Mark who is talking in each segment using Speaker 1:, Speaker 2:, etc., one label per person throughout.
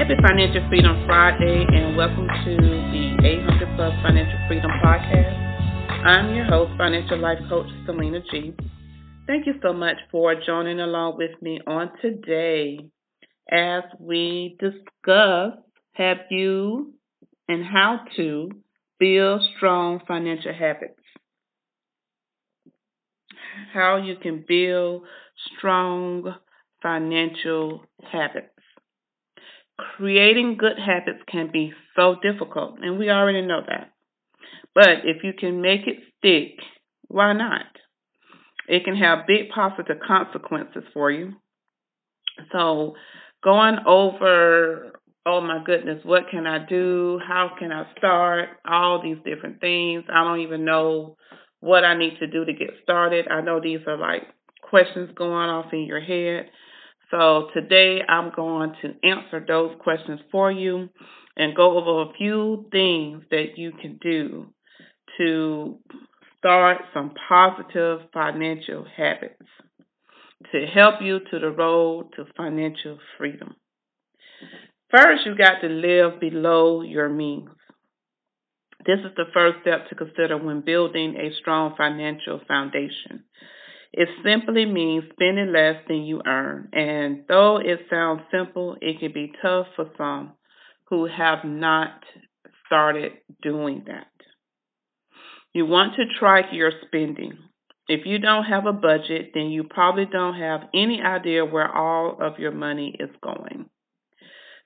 Speaker 1: Happy Financial Freedom Friday and welcome to the 800 Plus Financial Freedom Podcast. I'm your host, Financial Life Coach Selena G. Thank you so much for joining along with me on today as we discuss have you and how to build strong financial habits. How you can build strong financial habits. Creating good habits can be so difficult, and we already know that. But if you can make it stick, why not? It can have big positive consequences for you. So, going over, oh my goodness, what can I do? How can I start? All these different things. I don't even know what I need to do to get started. I know these are like questions going off in your head. So, today I'm going to answer those questions for you and go over a few things that you can do to start some positive financial habits to help you to the road to financial freedom. First, you got to live below your means. This is the first step to consider when building a strong financial foundation. It simply means spending less than you earn. And though it sounds simple, it can be tough for some who have not started doing that. You want to track your spending. If you don't have a budget, then you probably don't have any idea where all of your money is going.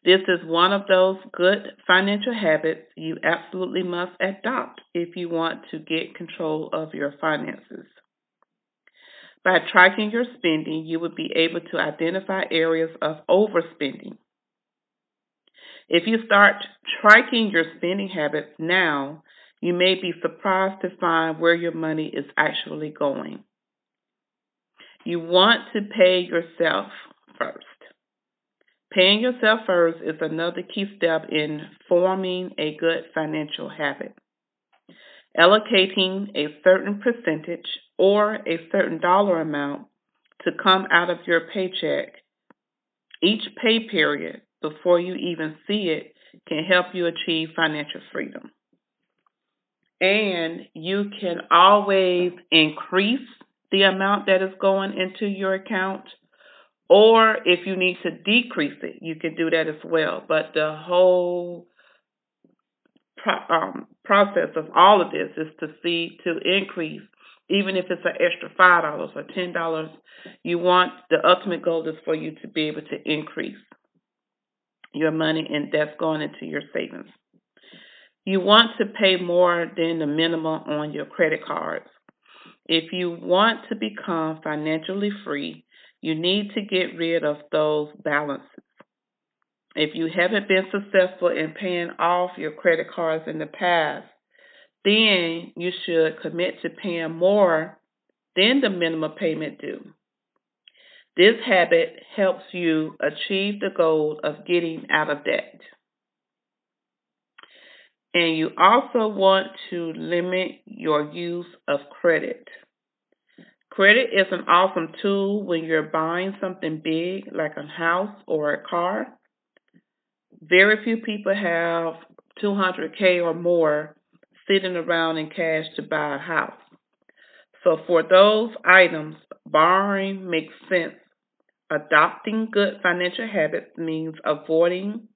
Speaker 1: This is one of those good financial habits you absolutely must adopt if you want to get control of your finances. By tracking your spending, you will be able to identify areas of overspending. If you start tracking your spending habits now, you may be surprised to find where your money is actually going. You want to pay yourself first. Paying yourself first is another key step in forming a good financial habit. Allocating a certain percentage or a certain dollar amount to come out of your paycheck. Each pay period before you even see it can help you achieve financial freedom. And you can always increase the amount that is going into your account or if you need to decrease it you can do that as well. But the whole um, process of all of this is to see to increase even if it's an extra five dollars or ten dollars you want the ultimate goal is for you to be able to increase your money and that's going into your savings you want to pay more than the minimum on your credit cards. If you want to become financially free, you need to get rid of those balances. If you haven't been successful in paying off your credit cards in the past, then you should commit to paying more than the minimum payment due. This habit helps you achieve the goal of getting out of debt. And you also want to limit your use of credit. Credit is an awesome tool when you're buying something big like a house or a car. Very few people have 200K or more sitting around in cash to buy a house. So for those items, borrowing makes sense. Adopting good financial habits means avoiding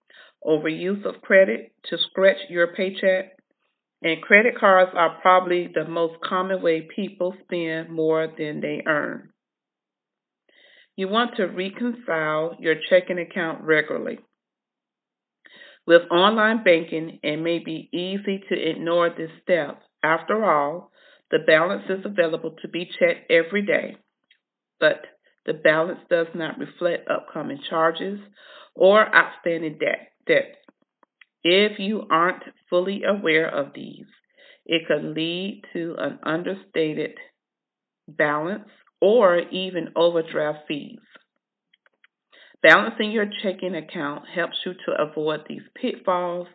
Speaker 1: overuse of credit to stretch your paycheck, and credit cards are probably the most common way people spend more than they earn. You want to reconcile your checking account regularly. With online banking, it may be easy to ignore this step. After all, the balance is available to be checked every day, but the balance does not reflect upcoming charges or outstanding debt. steps. If you aren't fully aware of these, it could lead to an understated balance or even overdraft fees. Balancing your checking account helps you to avoid these pitfalls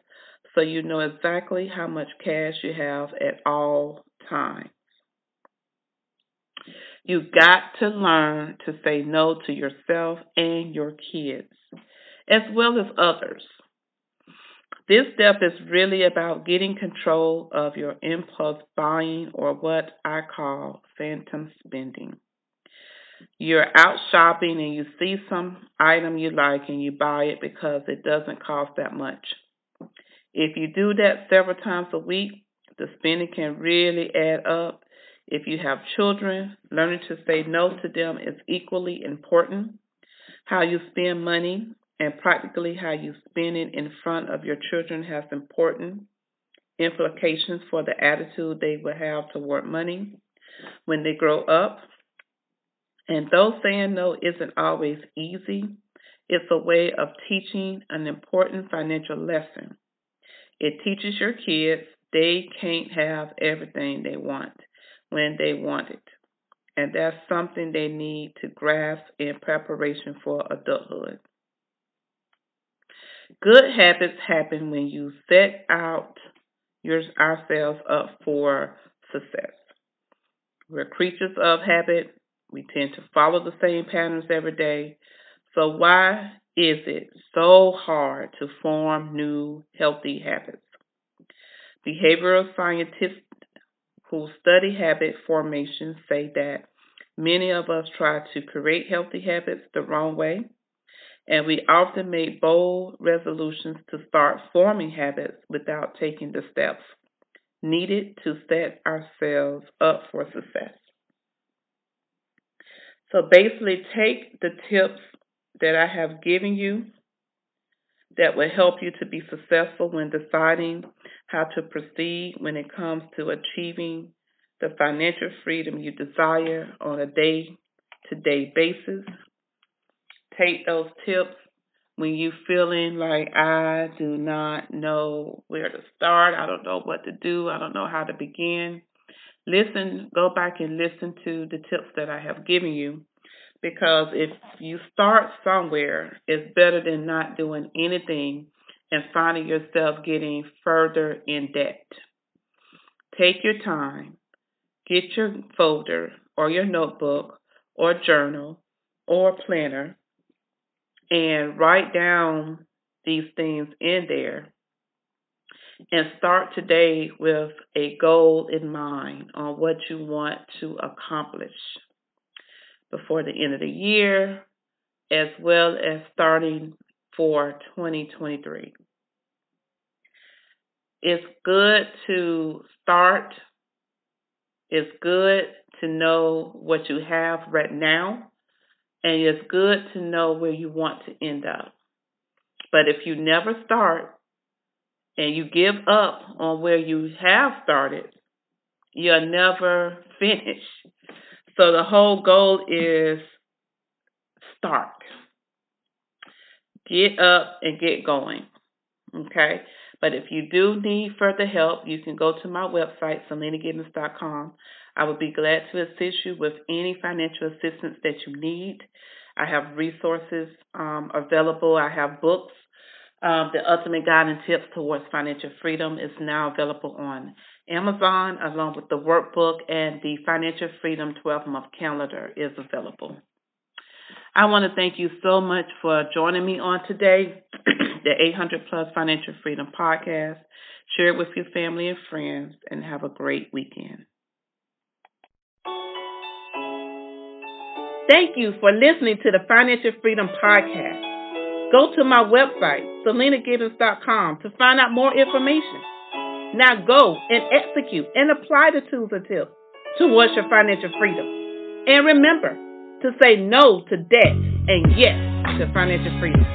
Speaker 1: so you know exactly how much cash you have at all times. You've got to learn to say no to yourself and your kids, as well as others. This step is really about getting control of your impulse buying or what I call phantom spending. You're out shopping and you see some item you like and you buy it because it doesn't cost that much. If you do that several times a week, the spending can really add up. If you have children, learning to say no to them is equally important. How you spend money and practically how you spend it in front of your children has important implications for the attitude they will have toward money when they grow up. And though saying no isn't always easy, it's a way of teaching an important financial lesson. It teaches your kids they can't have everything they want when they want it. And that's something they need to grasp in preparation for adulthood. Good habits happen when you set out your, ourselves up for success. We're creatures of habit. We tend to follow the same patterns every day. So, why is it so hard to form new healthy habits? Behavioral scientists who study habit formation say that many of us try to create healthy habits the wrong way, and we often make bold resolutions to start forming habits without taking the steps needed to set ourselves up for success. So basically, take the tips that I have given you that will help you to be successful when deciding how to proceed when it comes to achieving the financial freedom you desire on a day to day basis. Take those tips when you feeling like I do not know where to start, I don't know what to do, I don't know how to begin. Listen, go back and listen to the tips that I have given you because if you start somewhere, it's better than not doing anything and finding yourself getting further in debt. Take your time, get your folder or your notebook or journal or planner and write down these things in there and start today with a goal in mind on what you want to accomplish before the end of the year, as well as starting for 2023. It's good to start. It's good to know what you have right now. And it's good to know where you want to end up. But if you never start and you give up on where you have started, you'll never finish. So the whole goal is start. Get up and get going. Okay? But if you do need further help, you can go to my website, selenagibbons.com. I would be glad to assist you with any financial assistance that you need. I have resources um, available. I have books. Um, the Ultimate Guide and Tips Towards Financial Freedom is now available on Amazon, along with the workbook and the Financial Freedom 12 month calendar is available. I want to thank you so much for joining me on today, the 800 Plus Financial Freedom Podcast. Share it with your family and friends, and have a great weekend. Thank you for listening to the Financial Freedom Podcast. Go to my website, selenagibbons.com, to find out more information. Now go and execute and apply the tools and tips towards your financial freedom. And remember to say no to debt and yes to financial freedom.